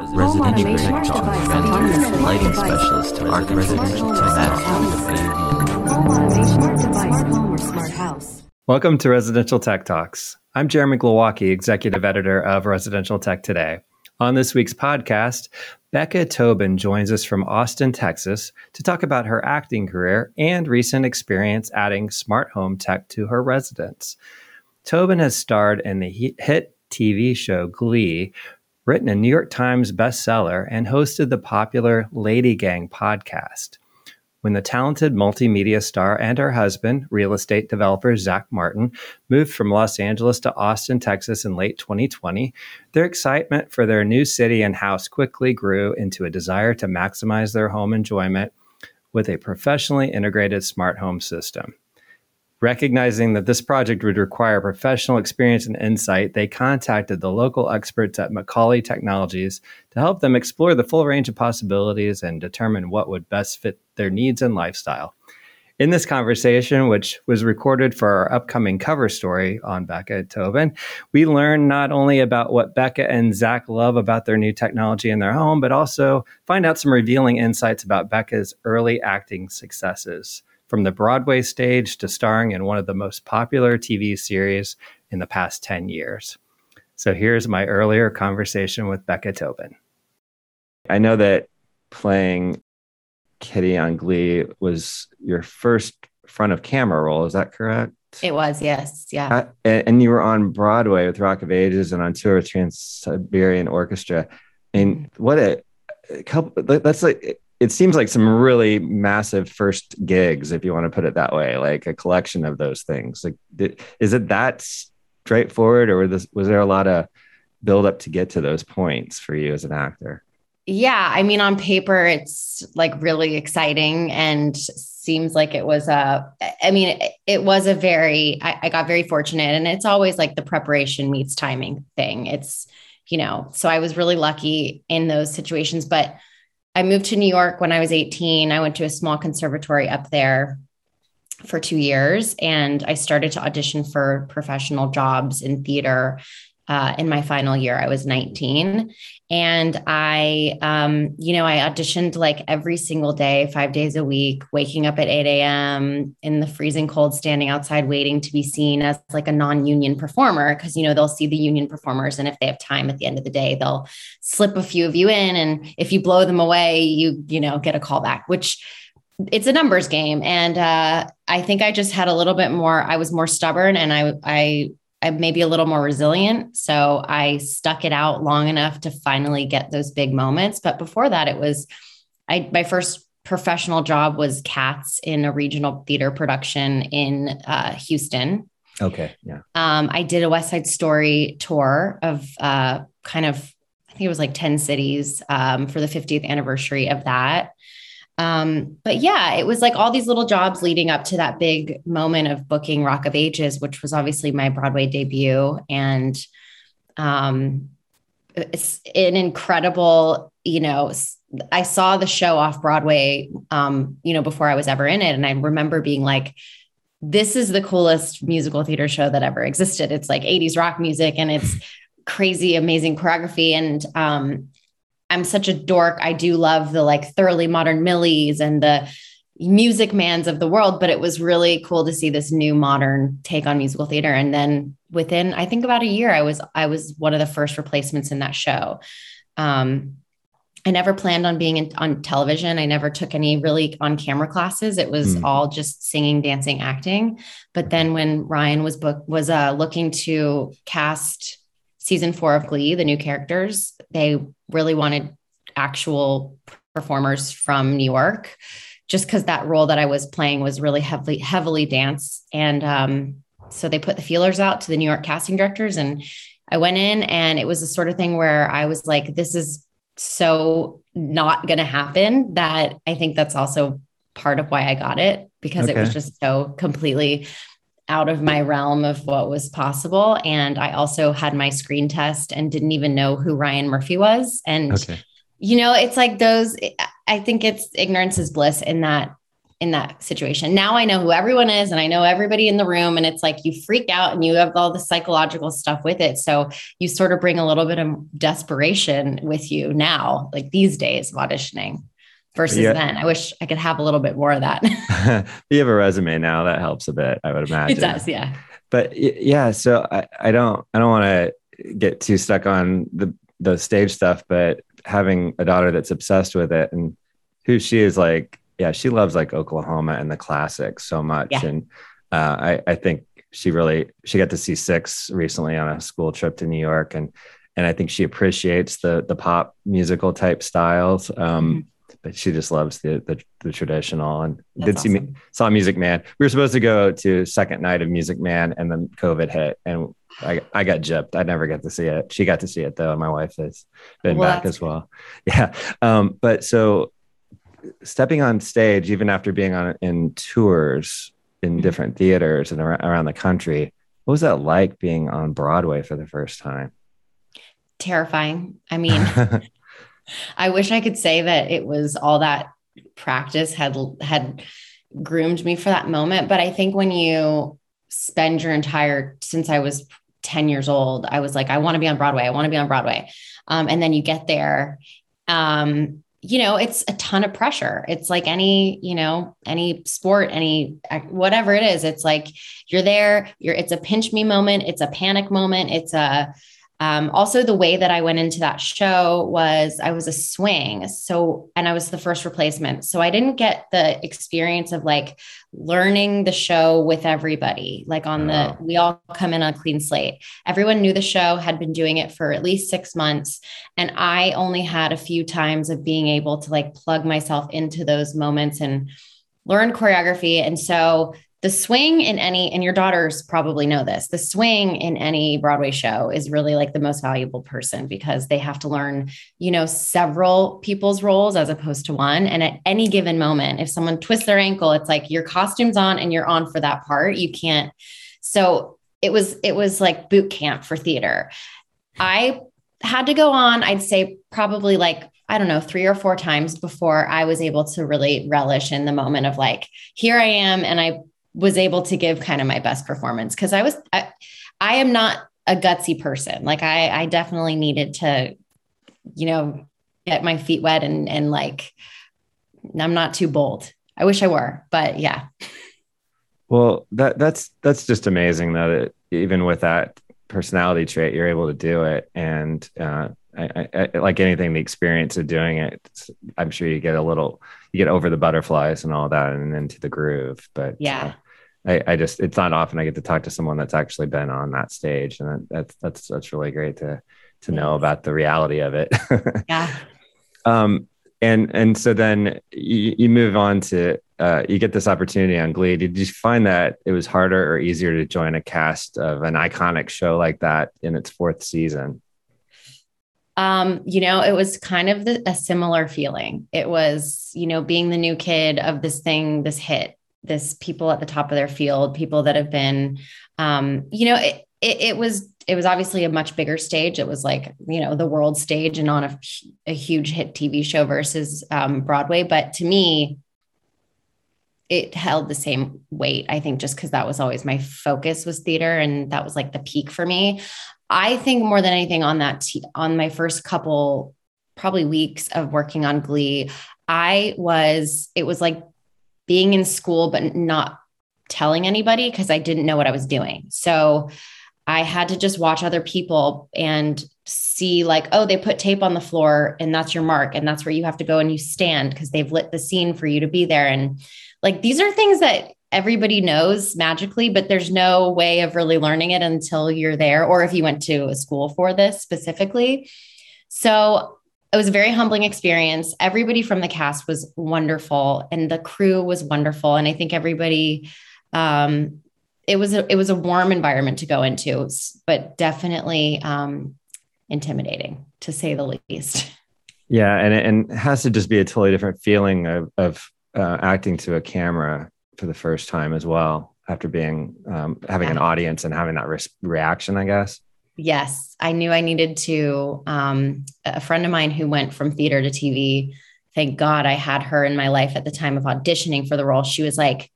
Residential tech talk vendors, lighting specialist, arc residential. tech Welcome to Residential Tech Talks. I'm Jeremy Glowacki, executive editor of Residential Tech Today. On this week's podcast, Becca Tobin joins us from Austin, Texas, to talk about her acting career and recent experience adding smart home tech to her residence. Tobin has starred in the hit TV show Glee, written a New York Times bestseller, and hosted the popular Lady Gang podcast. When the talented multimedia star and her husband, real estate developer Zach Martin, moved from Los Angeles to Austin, Texas in late 2020, their excitement for their new city and house quickly grew into a desire to maximize their home enjoyment with a professionally integrated smart home system. Recognizing that this project would require professional experience and insight, they contacted the local experts at Macaulay Technologies to help them explore the full range of possibilities and determine what would best fit their needs and lifestyle. In this conversation, which was recorded for our upcoming cover story on Becca Tobin, we learn not only about what Becca and Zach love about their new technology in their home, but also find out some revealing insights about Becca's early acting successes from the Broadway stage to starring in one of the most popular TV series in the past 10 years. So here's my earlier conversation with Becca Tobin. I know that playing Kitty on Glee was your first front of camera role. Is that correct? It was, yes. Yeah. Uh, and you were on Broadway with Rock of Ages and on tour with Trans Siberian Orchestra. And mm-hmm. what a, a couple, that's like, it seems like some really massive first gigs, if you want to put it that way, like a collection of those things. Like, did, is it that straightforward, or was, was there a lot of build up to get to those points for you as an actor? Yeah, I mean, on paper, it's like really exciting and seems like it was a. I mean, it was a very. I, I got very fortunate, and it's always like the preparation meets timing thing. It's you know, so I was really lucky in those situations, but I moved to New York when I was 18. I went to a small conservatory up there for two years and I started to audition for professional jobs in theater uh, in my final year. I was 19. And I, um, you know, I auditioned like every single day, five days a week, waking up at 8 a.m. in the freezing cold, standing outside waiting to be seen as like a non union performer. Cause, you know, they'll see the union performers. And if they have time at the end of the day, they'll slip a few of you in. And if you blow them away, you, you know, get a call back, which it's a numbers game. And uh, I think I just had a little bit more, I was more stubborn and I, I, I'm maybe a little more resilient. So I stuck it out long enough to finally get those big moments. But before that, it was I my first professional job was Cats in a regional theater production in uh, Houston. Okay. Yeah. Um, I did a West Side Story tour of uh, kind of, I think it was like 10 cities um, for the 50th anniversary of that. Um, but yeah, it was like all these little jobs leading up to that big moment of booking Rock of Ages, which was obviously my Broadway debut. And um, it's an incredible, you know, I saw the show off Broadway, um, you know, before I was ever in it. And I remember being like, this is the coolest musical theater show that ever existed. It's like 80s rock music and it's crazy, amazing choreography. And um, I'm such a dork. I do love the like thoroughly modern Millies and the music mans of the world, but it was really cool to see this new modern take on musical theater. And then within, I think about a year, I was I was one of the first replacements in that show. Um, I never planned on being in, on television. I never took any really on camera classes. It was mm. all just singing, dancing, acting. But then when Ryan was book was uh, looking to cast season four of Glee, the new characters, they really wanted actual performers from New York, just because that role that I was playing was really heavily, heavily dance. And um, so they put the feelers out to the New York casting directors. And I went in, and it was the sort of thing where I was like, this is so not going to happen that I think that's also part of why I got it because okay. it was just so completely out of my realm of what was possible. And I also had my screen test and didn't even know who Ryan Murphy was. And, okay. you know, it's like those, I think it's ignorance is bliss in that in that situation. Now I know who everyone is and I know everybody in the room. And it's like you freak out and you have all the psychological stuff with it. So you sort of bring a little bit of desperation with you now, like these days of auditioning versus yeah. then. I wish I could have a little bit more of that. you have a resume now that helps a bit, I would imagine. It does, yeah. But yeah, so I, I don't I don't want to get too stuck on the the stage stuff, but having a daughter that's obsessed with it and who she is like, yeah, she loves like Oklahoma and the classics so much. Yeah. And uh, I, I think she really she got to see six recently on a school trip to New York and and I think she appreciates the the pop musical type styles. Um, mm-hmm. But she just loves the the, the traditional and That's did awesome. see saw Music Man. We were supposed to go to second night of Music Man, and then COVID hit, and I, I got gypped. I never got to see it. She got to see it though, and my wife has been well, back as well. Yeah. Um, but so stepping on stage, even after being on in tours in mm-hmm. different theaters and around, around the country, what was that like being on Broadway for the first time? Terrifying. I mean, I wish I could say that it was all that practice had had groomed me for that moment, but I think when you spend your entire since I was 10 years old, I was like, I want to be on Broadway. I want to be on Broadway. Um, and then you get there. Um, you know, it's a ton of pressure. It's like any, you know, any sport, any whatever it is. It's like you're there, you're it's a pinch me moment, it's a panic moment, it's a um, also, the way that I went into that show was I was a swing. So, and I was the first replacement. So I didn't get the experience of like learning the show with everybody. Like on the, we all come in on a clean slate. Everyone knew the show, had been doing it for at least six months. And I only had a few times of being able to like plug myself into those moments and learn choreography. And so the swing in any and your daughters probably know this the swing in any broadway show is really like the most valuable person because they have to learn you know several people's roles as opposed to one. And at any given moment if someone twists their ankle it's like your costume's on and you're on for that part. You can't so it was it was like boot camp for theater. I had to go on i'd say probably like I don't know, three or four times before I was able to really relish in the moment of like, here I am, and I was able to give kind of my best performance because I was I, I am not a gutsy person. Like I I definitely needed to, you know, get my feet wet and and like I'm not too bold. I wish I were, but yeah. Well, that that's that's just amazing that even with that personality trait, you're able to do it. And uh, I, I, like anything, the experience of doing it, I'm sure you get a little, you get over the butterflies and all that, and into the groove. But yeah, uh, I, I just it's not often I get to talk to someone that's actually been on that stage, and that's that's that's really great to to know about the reality of it. yeah. Um, and and so then you, you move on to uh, you get this opportunity on Glee. Did you find that it was harder or easier to join a cast of an iconic show like that in its fourth season? Um, you know, it was kind of the, a similar feeling. It was, you know, being the new kid of this thing, this hit, this people at the top of their field, people that have been, um, you know, it, it, it, was it was obviously a much bigger stage. It was like you know the world stage and on a, a huge hit TV show versus um, Broadway. But to me, it held the same weight. I think just because that was always my focus was theater, and that was like the peak for me. I think more than anything on that t- on my first couple probably weeks of working on Glee, I was it was like being in school, but not telling anybody because I didn't know what I was doing. So I had to just watch other people and see, like, oh, they put tape on the floor and that's your mark. And that's where you have to go and you stand because they've lit the scene for you to be there. And like, these are things that everybody knows magically, but there's no way of really learning it until you're there or if you went to a school for this specifically. So it was a very humbling experience. Everybody from the cast was wonderful and the crew was wonderful. And I think everybody, um, it was a, it was a warm environment to go into, but definitely um, intimidating to say the least. Yeah, and it, and it has to just be a totally different feeling of, of uh, acting to a camera for the first time as well, after being um, having an audience and having that re- reaction, I guess. Yes, I knew I needed to. Um, a friend of mine who went from theater to TV thank God I had her in my life at the time of auditioning for the role. She was like,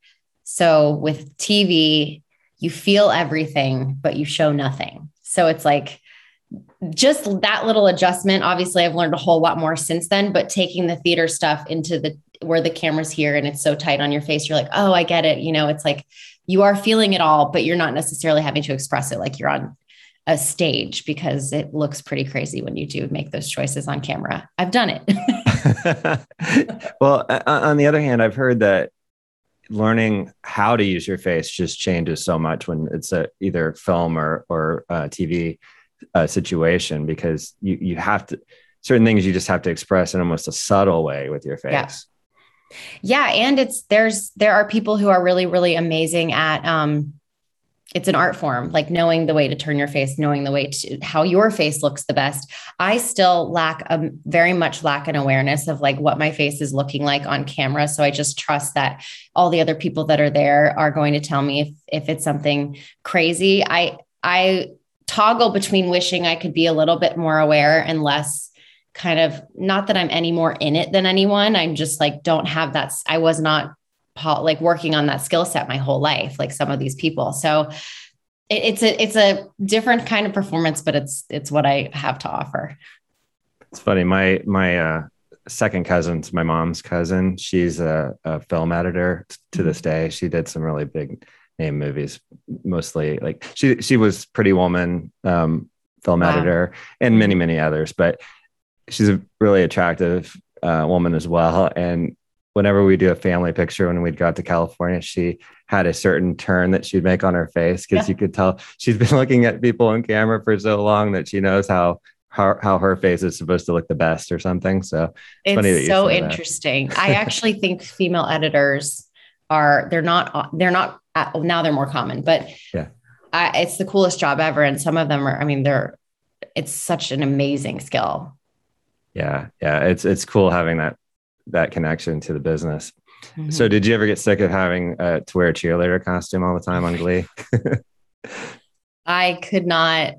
So with TV, you feel everything, but you show nothing. So it's like, just that little adjustment. Obviously, I've learned a whole lot more since then, but taking the theater stuff into the where the camera's here and it's so tight on your face, you're like, oh, I get it. You know, it's like you are feeling it all, but you're not necessarily having to express it like you're on a stage because it looks pretty crazy when you do make those choices on camera. I've done it. well, on the other hand, I've heard that learning how to use your face just changes so much when it's a either film or or TV uh, situation because you you have to certain things you just have to express in almost a subtle way with your face. Yeah. Yeah, and it's there's there are people who are really really amazing at um it's an art form like knowing the way to turn your face knowing the way to how your face looks the best. I still lack a very much lack an awareness of like what my face is looking like on camera. So i just trust that all the other people that are there are going to tell me if if it's something crazy. I i toggle between wishing i could be a little bit more aware and less kind of not that i'm any more in it than anyone. I'm just like don't have that i was not like working on that skill set my whole life, like some of these people. So it, it's a it's a different kind of performance, but it's it's what I have to offer. It's funny. My my uh, second cousin's my mom's cousin. She's a, a film editor to this mm-hmm. day. She did some really big name movies, mostly like she she was Pretty Woman, um, film wow. editor, and many mm-hmm. many others. But she's a really attractive uh, woman as well, and whenever we do a family picture when we'd go out to California, she had a certain turn that she'd make on her face because yeah. you could tell she's been looking at people on camera for so long that she knows how how, how her face is supposed to look the best or something. So it's, it's so interesting. I actually think female editors are they're not they're not now they're more common, but yeah, I, it's the coolest job ever. And some of them are, I mean, they're it's such an amazing skill. Yeah, yeah, it's it's cool having that that connection to the business. Mm-hmm. So, did you ever get sick of having uh, to wear a cheerleader costume all the time on Glee? I could not.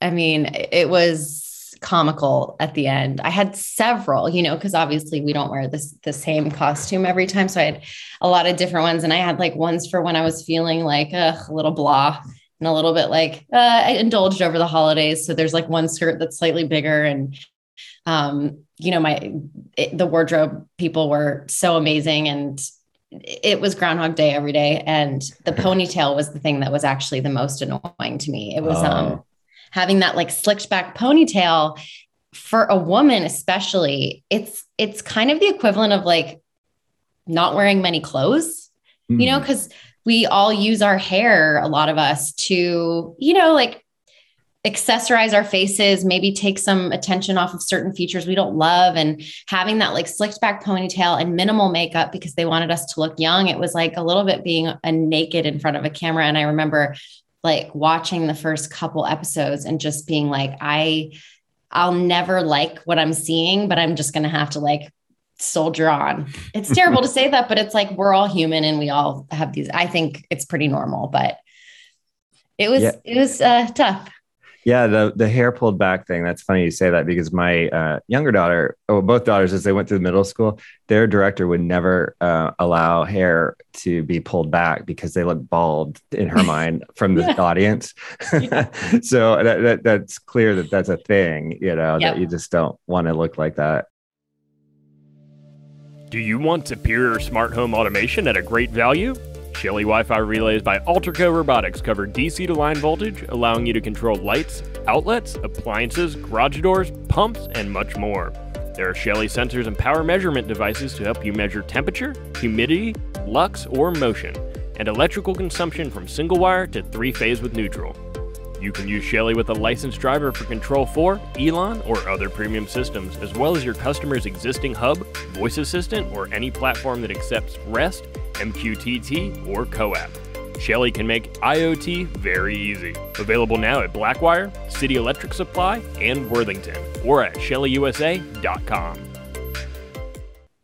I mean, it was comical at the end. I had several, you know, because obviously we don't wear this the same costume every time. So I had a lot of different ones, and I had like ones for when I was feeling like a little blah and a little bit like uh, I indulged over the holidays. So there's like one skirt that's slightly bigger and um, you know, my it, the wardrobe people were so amazing and it was groundhog day every day and the ponytail was the thing that was actually the most annoying to me it was um, oh. um having that like slicked back ponytail for a woman especially it's it's kind of the equivalent of like not wearing many clothes mm. you know because hmm. we all use our hair a lot of us to you know like accessorize our faces, maybe take some attention off of certain features we don't love. And having that like slicked back ponytail and minimal makeup because they wanted us to look young. It was like a little bit being a naked in front of a camera. And I remember like watching the first couple episodes and just being like, I, I'll never like what I'm seeing, but I'm just going to have to like soldier on. It's terrible to say that, but it's like we're all human and we all have these. I think it's pretty normal, but it was yeah. it was uh, tough. Yeah, the the hair pulled back thing. That's funny you say that because my uh, younger daughter, oh, both daughters, as they went through middle school, their director would never uh, allow hair to be pulled back because they look bald in her mind from the yeah. audience. Yeah. so that, that, that's clear that that's a thing, you know, yep. that you just don't want to look like that. Do you want superior smart home automation at a great value? Shelly Wi Fi relays by Allterco Robotics cover DC to line voltage, allowing you to control lights, outlets, appliances, garage doors, pumps, and much more. There are Shelly sensors and power measurement devices to help you measure temperature, humidity, lux, or motion, and electrical consumption from single wire to three phase with neutral. You can use Shelly with a licensed driver for Control 4, ELAN, or other premium systems, as well as your customer's existing hub, voice assistant, or any platform that accepts REST MQTT, or CoAP. Shelly can make IoT very easy. Available now at Blackwire, City Electric Supply, and Worthington, or at shellyusa.com.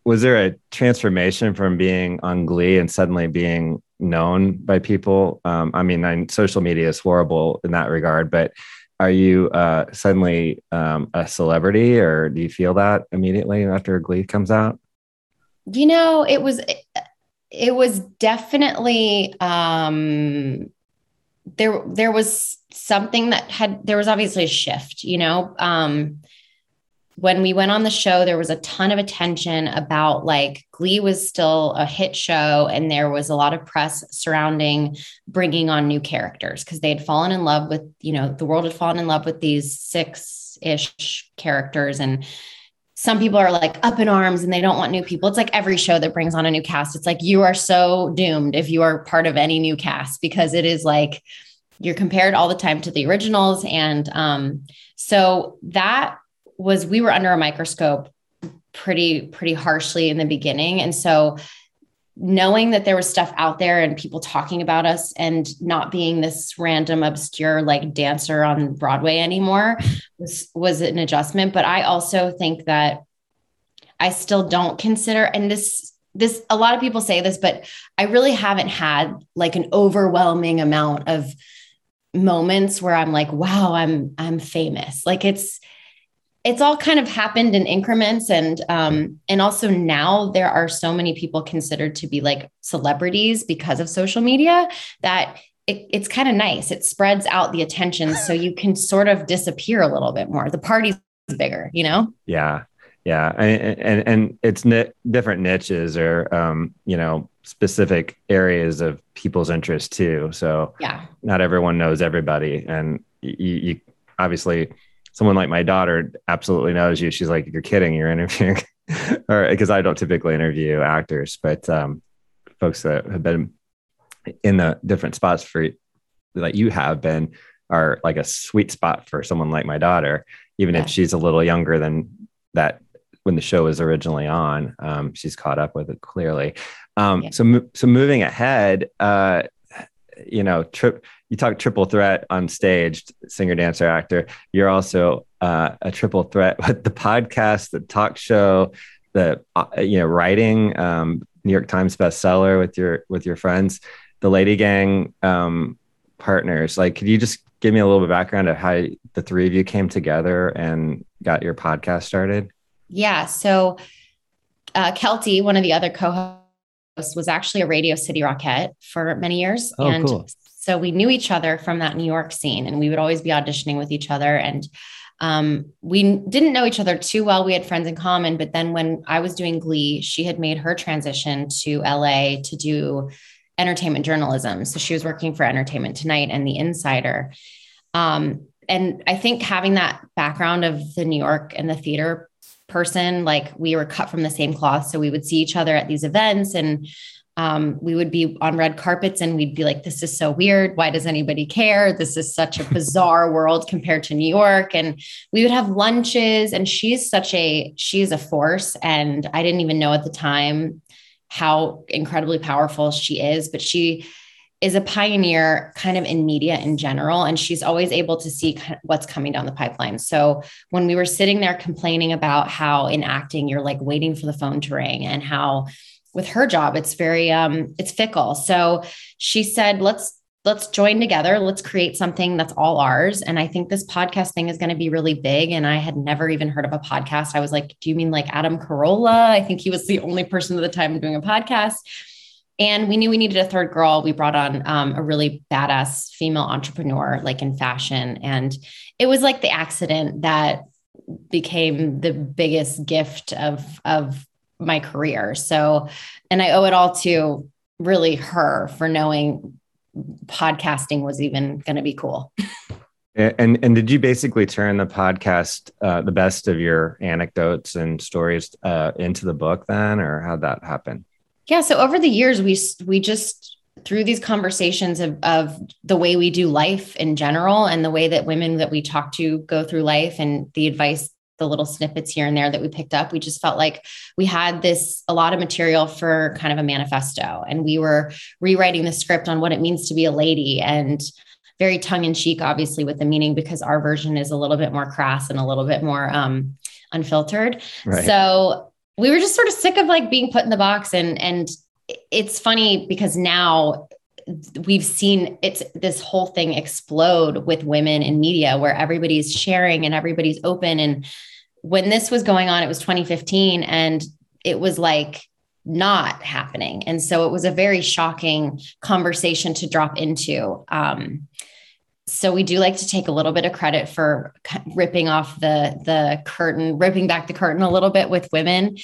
Was there a transformation from being on Glee and suddenly being known by people? Um, I mean, I, social media is horrible in that regard, but are you uh, suddenly um, a celebrity, or do you feel that immediately after Glee comes out? You know, it was it was definitely um, there. There was something that had there was obviously a shift. You know, um, when we went on the show, there was a ton of attention about like Glee was still a hit show, and there was a lot of press surrounding bringing on new characters because they had fallen in love with, you know, the world had fallen in love with these six ish characters. And some people are like up in arms and they don't want new people. It's like every show that brings on a new cast. It's like you are so doomed if you are part of any new cast because it is like you're compared all the time to the originals. And um, so that was we were under a microscope pretty pretty harshly in the beginning. And so knowing that there was stuff out there and people talking about us and not being this random obscure like dancer on broadway anymore was was an adjustment. But i also think that i still don't consider and this this a lot of people say this but i really haven't had like an overwhelming amount of moments where i'm like wow i'm i'm famous. Like it's it's all kind of happened in increments and um and also now there are so many people considered to be like celebrities because of social media that it, it's kind of nice. It spreads out the attention so you can sort of disappear a little bit more. The party's bigger you know? Yeah. Yeah. And and, and it's ni- different niches or um you know specific areas of people's interest too. So yeah. not everyone knows everybody and you, you obviously someone like my daughter absolutely knows you. She's like, you're kidding, you're interviewing, or because I don't typically interview actors, but um, folks that have been in the different spots for that you have been are like a sweet spot for someone like my daughter, even yeah. if she's a little younger than that when the show was originally on. Um, she's caught up with it clearly. Um, yeah. So, so moving ahead, uh, you know, trip you talk triple threat on stage, singer, dancer, actor. You're also uh, a triple threat with the podcast, the talk show, the uh, you know writing, um, New York Times bestseller with your with your friends, the Lady Gang um, partners. Like, could you just give me a little bit of background of how the three of you came together and got your podcast started? Yeah. So uh, Keltie, one of the other co-hosts, was actually a Radio City Rockette for many years, oh, and cool. So we knew each other from that New York scene, and we would always be auditioning with each other. And um, we didn't know each other too well. We had friends in common, but then when I was doing Glee, she had made her transition to LA to do entertainment journalism. So she was working for Entertainment Tonight and The Insider. Um, and I think having that background of the New York and the theater person, like we were cut from the same cloth. So we would see each other at these events and um, we would be on red carpets and we'd be like, this is so weird. Why does anybody care? This is such a bizarre world compared to New York. And we would have lunches, and she's such a, she's a force. And I didn't even know at the time how incredibly powerful she is, but she is a pioneer kind of in media in general. And she's always able to see what's coming down the pipeline. So when we were sitting there complaining about how in acting, you're like waiting for the phone to ring and how, with her job it's very um it's fickle. So she said let's let's join together. Let's create something that's all ours. And i think this podcast thing is going to be really big and i had never even heard of a podcast. I was like do you mean like adam carolla? I think he was the only person at the time doing a podcast and we knew we needed a third girl we brought on um, a really badass female entrepreneur like in fashion and it was like the accident that became the biggest gift of of my career. So, and I owe it all to really her for knowing podcasting was even going to be cool. And and did you basically turn the podcast, uh, the best of your anecdotes and stories, uh, into the book then, or how'd that happen? Yeah. So over the years, we we just through these conversations of of the way we do life in general, and the way that women that we talk to go through life, and the advice the little snippets here and there that we picked up. We just felt like we had this a lot of material for kind of a manifesto, and we were rewriting the script on what it means to be a lady and very tongue in cheek, obviously, with the meaning because our version is a little bit more crass and a little bit more um, unfiltered. Right. So we were just sort of sick of like being put in the box. And and it's funny because now we've seen it's this whole thing explode with women in media where everybody's sharing and everybody's open. And when this was going on it was 2015 and it was like not happening. And so it was a very shocking conversation to drop into. Um, so we do like to take a little bit of credit for ripping off the the curtain ripping back the curtain a little bit with women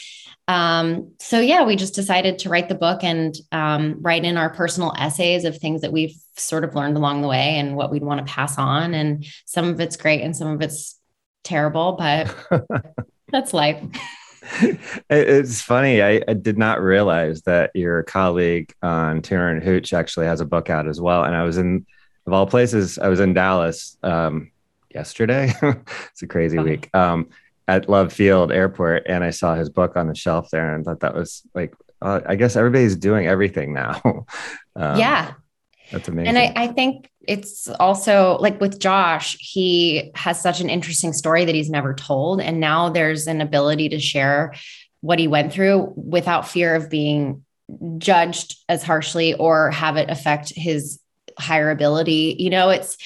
um, so yeah, we just decided to write the book and um, write in our personal essays of things that we've sort of learned along the way and what we'd want to pass on. And some of it's great and some of it's terrible, but that's life. It's funny. I, I, did not realize that your colleague on Turner and Hooch actually has a book out as well. And I was in, of all places, I was in Dallas um, yesterday. it's a crazy week. Um, at Love Field Airport and I saw his book on the shelf there and thought that was like, uh, I guess everybody's doing everything now. um, yeah. That's amazing. And I, I think it's also like with Josh, he has such an interesting story that he's never told. And now there's an ability to share what he went through without fear of being judged as harshly or have it affect his higher ability. You know, it's,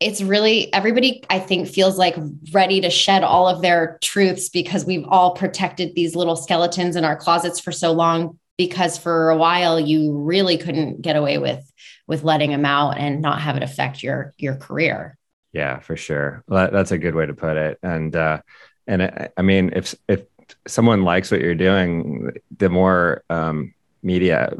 it's really everybody i think feels like ready to shed all of their truths because we've all protected these little skeletons in our closets for so long because for a while you really couldn't get away with with letting them out and not have it affect your your career. Yeah for sure. Well, that's a good way to put it. And uh and I, I mean if if someone likes what you're doing the more um media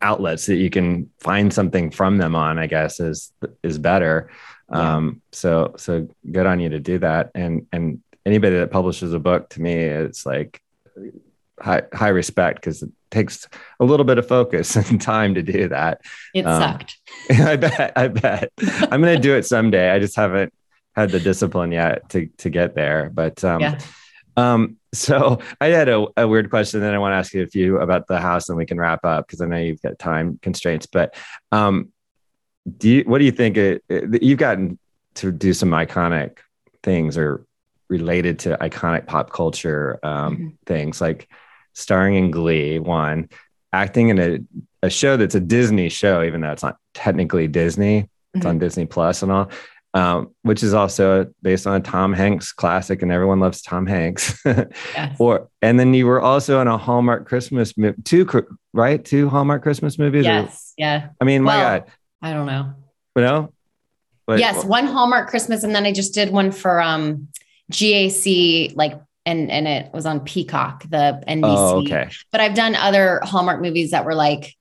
outlets that you can find something from them on i guess is is better. Yeah. um so so good on you to do that. And and anybody that publishes a book to me it's like high high respect because it takes a little bit of focus and time to do that. It um, sucked. I bet i bet. I'm gonna do it someday. I just haven't had the discipline yet to to get there. But um yeah. Um so I had a, a weird question. Then I want to ask you a few about the house, and we can wrap up because I know you've got time constraints. But um, do you, what do you think? It, it, you've gotten to do some iconic things or related to iconic pop culture um, mm-hmm. things, like starring in Glee, one, acting in a, a show that's a Disney show, even though it's not technically Disney. It's mm-hmm. on Disney Plus and all um, which is also based on a Tom Hanks classic, and everyone loves Tom Hanks. yes. Or and then you were also in a Hallmark Christmas movie, two right, two Hallmark Christmas movies. Yes, or, yeah. I mean, well, my God, I don't know. You know, but, yes, well, one Hallmark Christmas, and then I just did one for um GAC, like and and it was on Peacock, the NBC. Oh, okay. But I've done other Hallmark movies that were like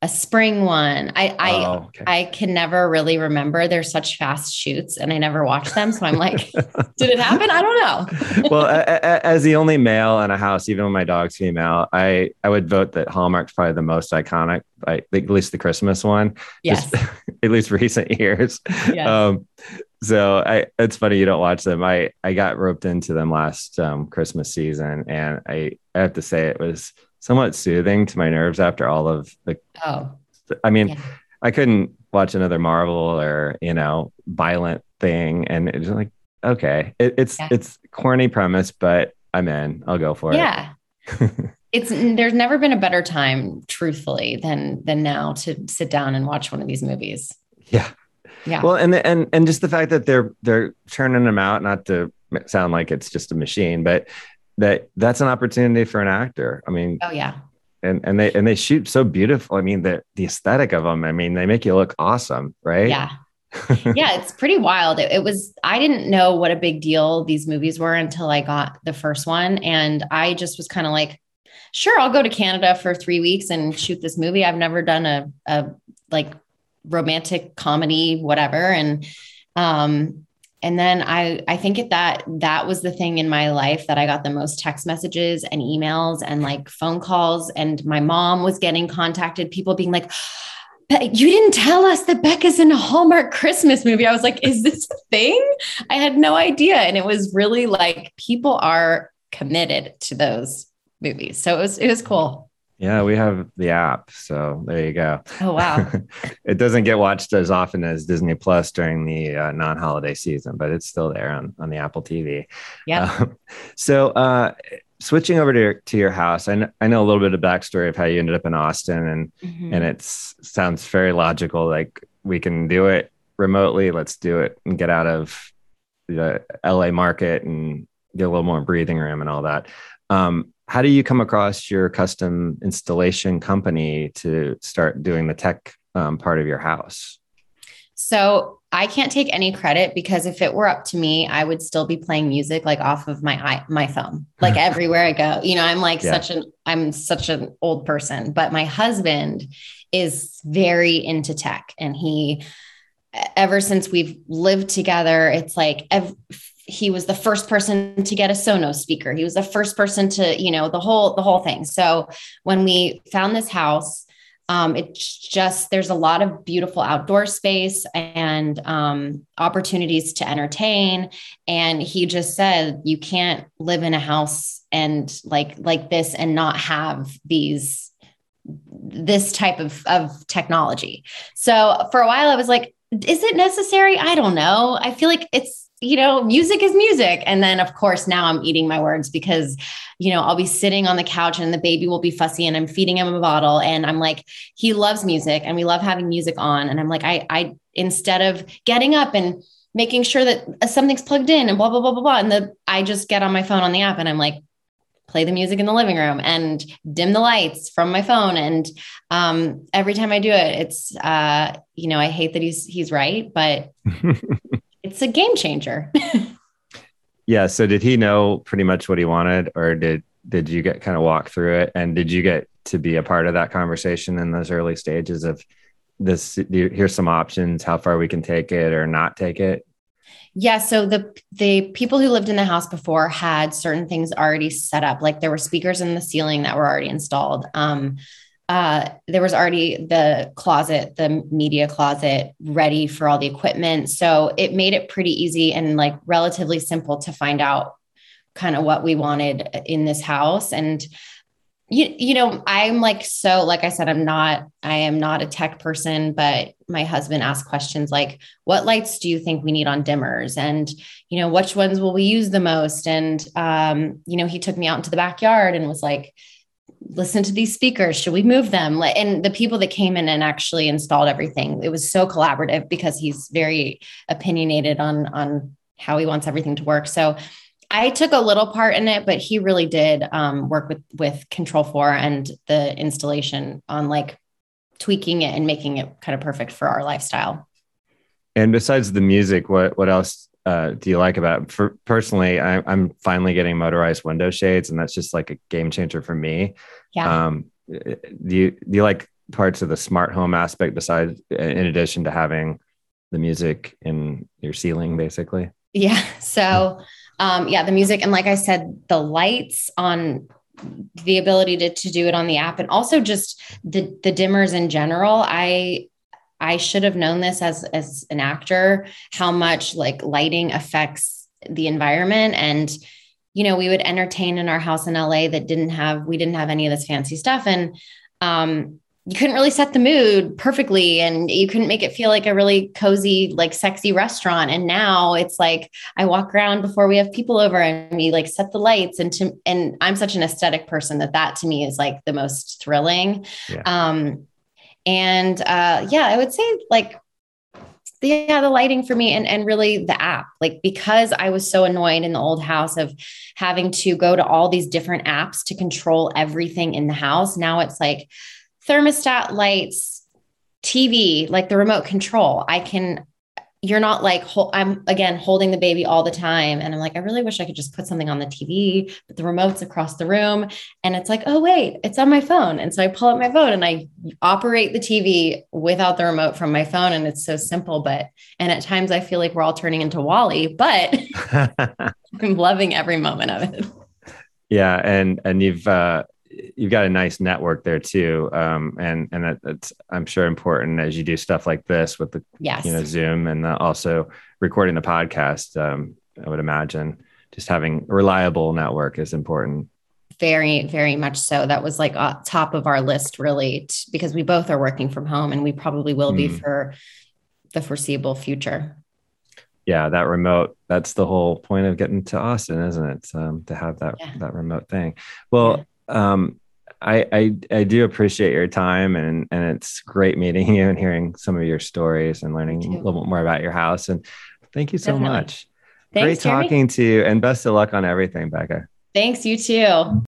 a spring one. I I oh, okay. I can never really remember. They're such fast shoots, and I never watch them. So I'm like, did it happen? I don't know. well, a, a, as the only male in a house, even when my dog's female, I I would vote that Hallmark's probably the most iconic. Think at least the Christmas one. Yes. Just, at least recent years. Yes. Um, so I it's funny you don't watch them. I I got roped into them last um, Christmas season, and I I have to say it was somewhat soothing to my nerves after all of the. Oh, I mean, yeah. I couldn't watch another Marvel or you know violent thing, and it's like okay, it, it's yeah. it's corny premise, but I'm in. I'll go for yeah. it. Yeah. it's there's never been a better time, truthfully, than than now to sit down and watch one of these movies. Yeah. Yeah. Well, and and and just the fact that they're they're churning them out, not to sound like it's just a machine, but that that's an opportunity for an actor. I mean, oh yeah. And and they and they shoot so beautiful. I mean, the the aesthetic of them. I mean, they make you look awesome, right? Yeah. yeah, it's pretty wild. It, it, was, I didn't know what a big deal these movies were until I got the first one. And I just was kind of like, sure, I'll go to Canada for three weeks and shoot this movie. I've never done a, a like romantic comedy, whatever. And, um, and then I I think that that was the thing in my life that I got the most text messages and emails and like phone calls and my mom was getting contacted people being like you didn't tell us that Becca's in a Hallmark Christmas movie. I was like, is this a thing? I had no idea. And it was really like people are committed to those movies. So it was it was cool. Yeah, we have the app. So there you go. Oh, wow. it doesn't get watched as often as Disney Plus during the uh, non holiday season, but it's still there on, on the Apple TV. Yeah. Um, so, uh, switching over to your, to your house, I, kn- I know a little bit of backstory of how you ended up in Austin, and Mhm. and it sounds very logical. Like we can do it remotely. Let's do it and get out of the LA market and get a little more breathing room and all that. Um, how do you come across your custom installation company to start doing the tech um, part of your house? So I can't take any credit because if it were up to me, I would still be playing music like off of my my phone, like everywhere I go. You know, I'm like Yeah. such an I'm such an old person, but my husband is very into tech, and he ever since we've lived together, it's like ev- he was the first person to get a Sonos speaker. He was the first person to, you know, the whole the whole thing. So when we found this house, um, it's just there's a lot of beautiful outdoor space and um, opportunities to entertain. And he just said you can't live in a house and like like this and not have these this type of of technology. So for a while I was like, is it necessary? I don't know. I feel like it's you know, music is music. And then, of course, now I'm eating my words because, you know, I'll be sitting on the couch and the baby will be fussy and I'm feeding him a bottle. And I'm like, he loves music and we love having music on. And I'm like, I, I, instead of getting up and making sure that something's plugged in and blah, blah, blah, blah, blah. And the, I just get on my phone on the app and I'm like, play the music in the living room and dim the lights from my phone. And um, every time I do it, it's, uh, you know, I hate that he's, he's right, but it's a game changer. yeah. So did he know pretty much what he wanted, or did did you get kind of walk through it, and did you get to be a part of that conversation in those early stages of this? do you- Here's some options, how far we can take it or not take it. Yeah. So the the people who lived in the house before had certain things already set up. Like there were speakers in the ceiling that were already installed. Um, uh, there was already the closet, the media closet, ready for all the equipment. So it made it pretty easy and like relatively simple to find out kind of what we wanted in this house. And you, you know, I'm like so like I said, I'm not I am not a tech person, but my husband asked questions like, what lights do you think we need on dimmers? And, you know, which ones will we use the most? And um, you know, he took me out into the backyard and was like, listen to these speakers. Should we move them? And the people that came in and actually installed everything, it was so collaborative because he's very opinionated on on how he wants everything to work. So I took a little part in it, but he really did um, work with with Control Four and the installation on like tweaking it and making it kind of perfect for our lifestyle. And besides the music, what what else uh, do you like about? It? For personally, I, I'm finally getting motorized window shades, and that's just like a game changer for me. Yeah. Um, do you do you like parts of the smart home aspect besides, in addition to having the music in your ceiling, basically? Yeah. So, um, yeah, the music and like I said, the lights on the ability to, to do it on the app and also just the the dimmers in general. I I should have known this as as an actor how much like lighting affects the environment. And you know we would entertain in our house in LA that didn't have we didn't have any of this fancy stuff. And um you couldn't really set the mood perfectly and you couldn't make it feel like a really cozy like sexy restaurant. And now it's like i walk around before we have people over and we like set the lights. And to and i'm such an aesthetic person that that to me is like the most thrilling. Yeah. um and uh yeah i would say like the, yeah, the lighting for me and, and really the app, like because I was so annoyed in the old house of having to go to all these different apps to control everything in the house. Now it's like thermostat lights, TV, like the remote control. I can, you're not like, I'm again holding the baby all the time. And I'm like, I really wish I could just put something on the TV, but the remote's across the room. And it's like, oh, wait, it's on my phone. And so I pull up my phone and I operate the TV without the remote from my phone. And it's so simple. But, and at times I feel like we're all turning into WALL-E, but I'm loving every moment of it. yeah, and and you've uh, you've got a nice network there too, um, and and that, that's I'm sure important as you do stuff like this with the Yes. you know Zoom and uh, also recording the podcast. Um, I would imagine just having a reliable network is important. very very much so that was like uh, top of our list really t- because we both are working from home and we probably will be Mm. for the foreseeable future yeah, that remote, that's the whole point of getting to Austin, isn't it? Um, to have that, yeah. that remote thing. Well. Um, I, I, I do appreciate your time and and it's great meeting you and hearing some of your stories and learning a little bit more about your house. And thank you so Definitely. much. Thanks, great talking Jeremy. to you and best of luck on everything, Becca. Thanks, you too.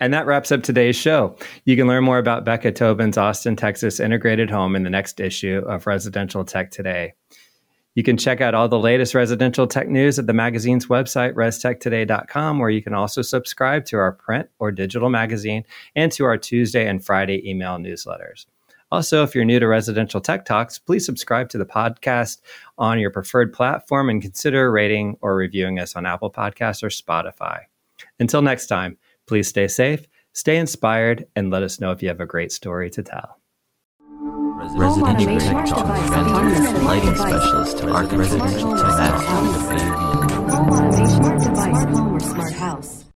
And that wraps up today's show. You can learn more about Becca Tobin's Austin, Texas integrated home in the next issue of Residential Tech Today. You can check out all the latest residential tech news at the magazine's website, restechtoday.com, where you can also subscribe to our print or digital magazine and to our Tuesday and Friday email newsletters. Also, if you're new to Residential Tech Talks, please subscribe to the podcast on your preferred platform and consider rating or reviewing us on Apple Podcasts or Spotify. Until next time, please stay safe, stay inspired, and let us know if you have a great story to tell. Residential Tech Talk, lighting specialist to residential tech, smart device, home or smart house.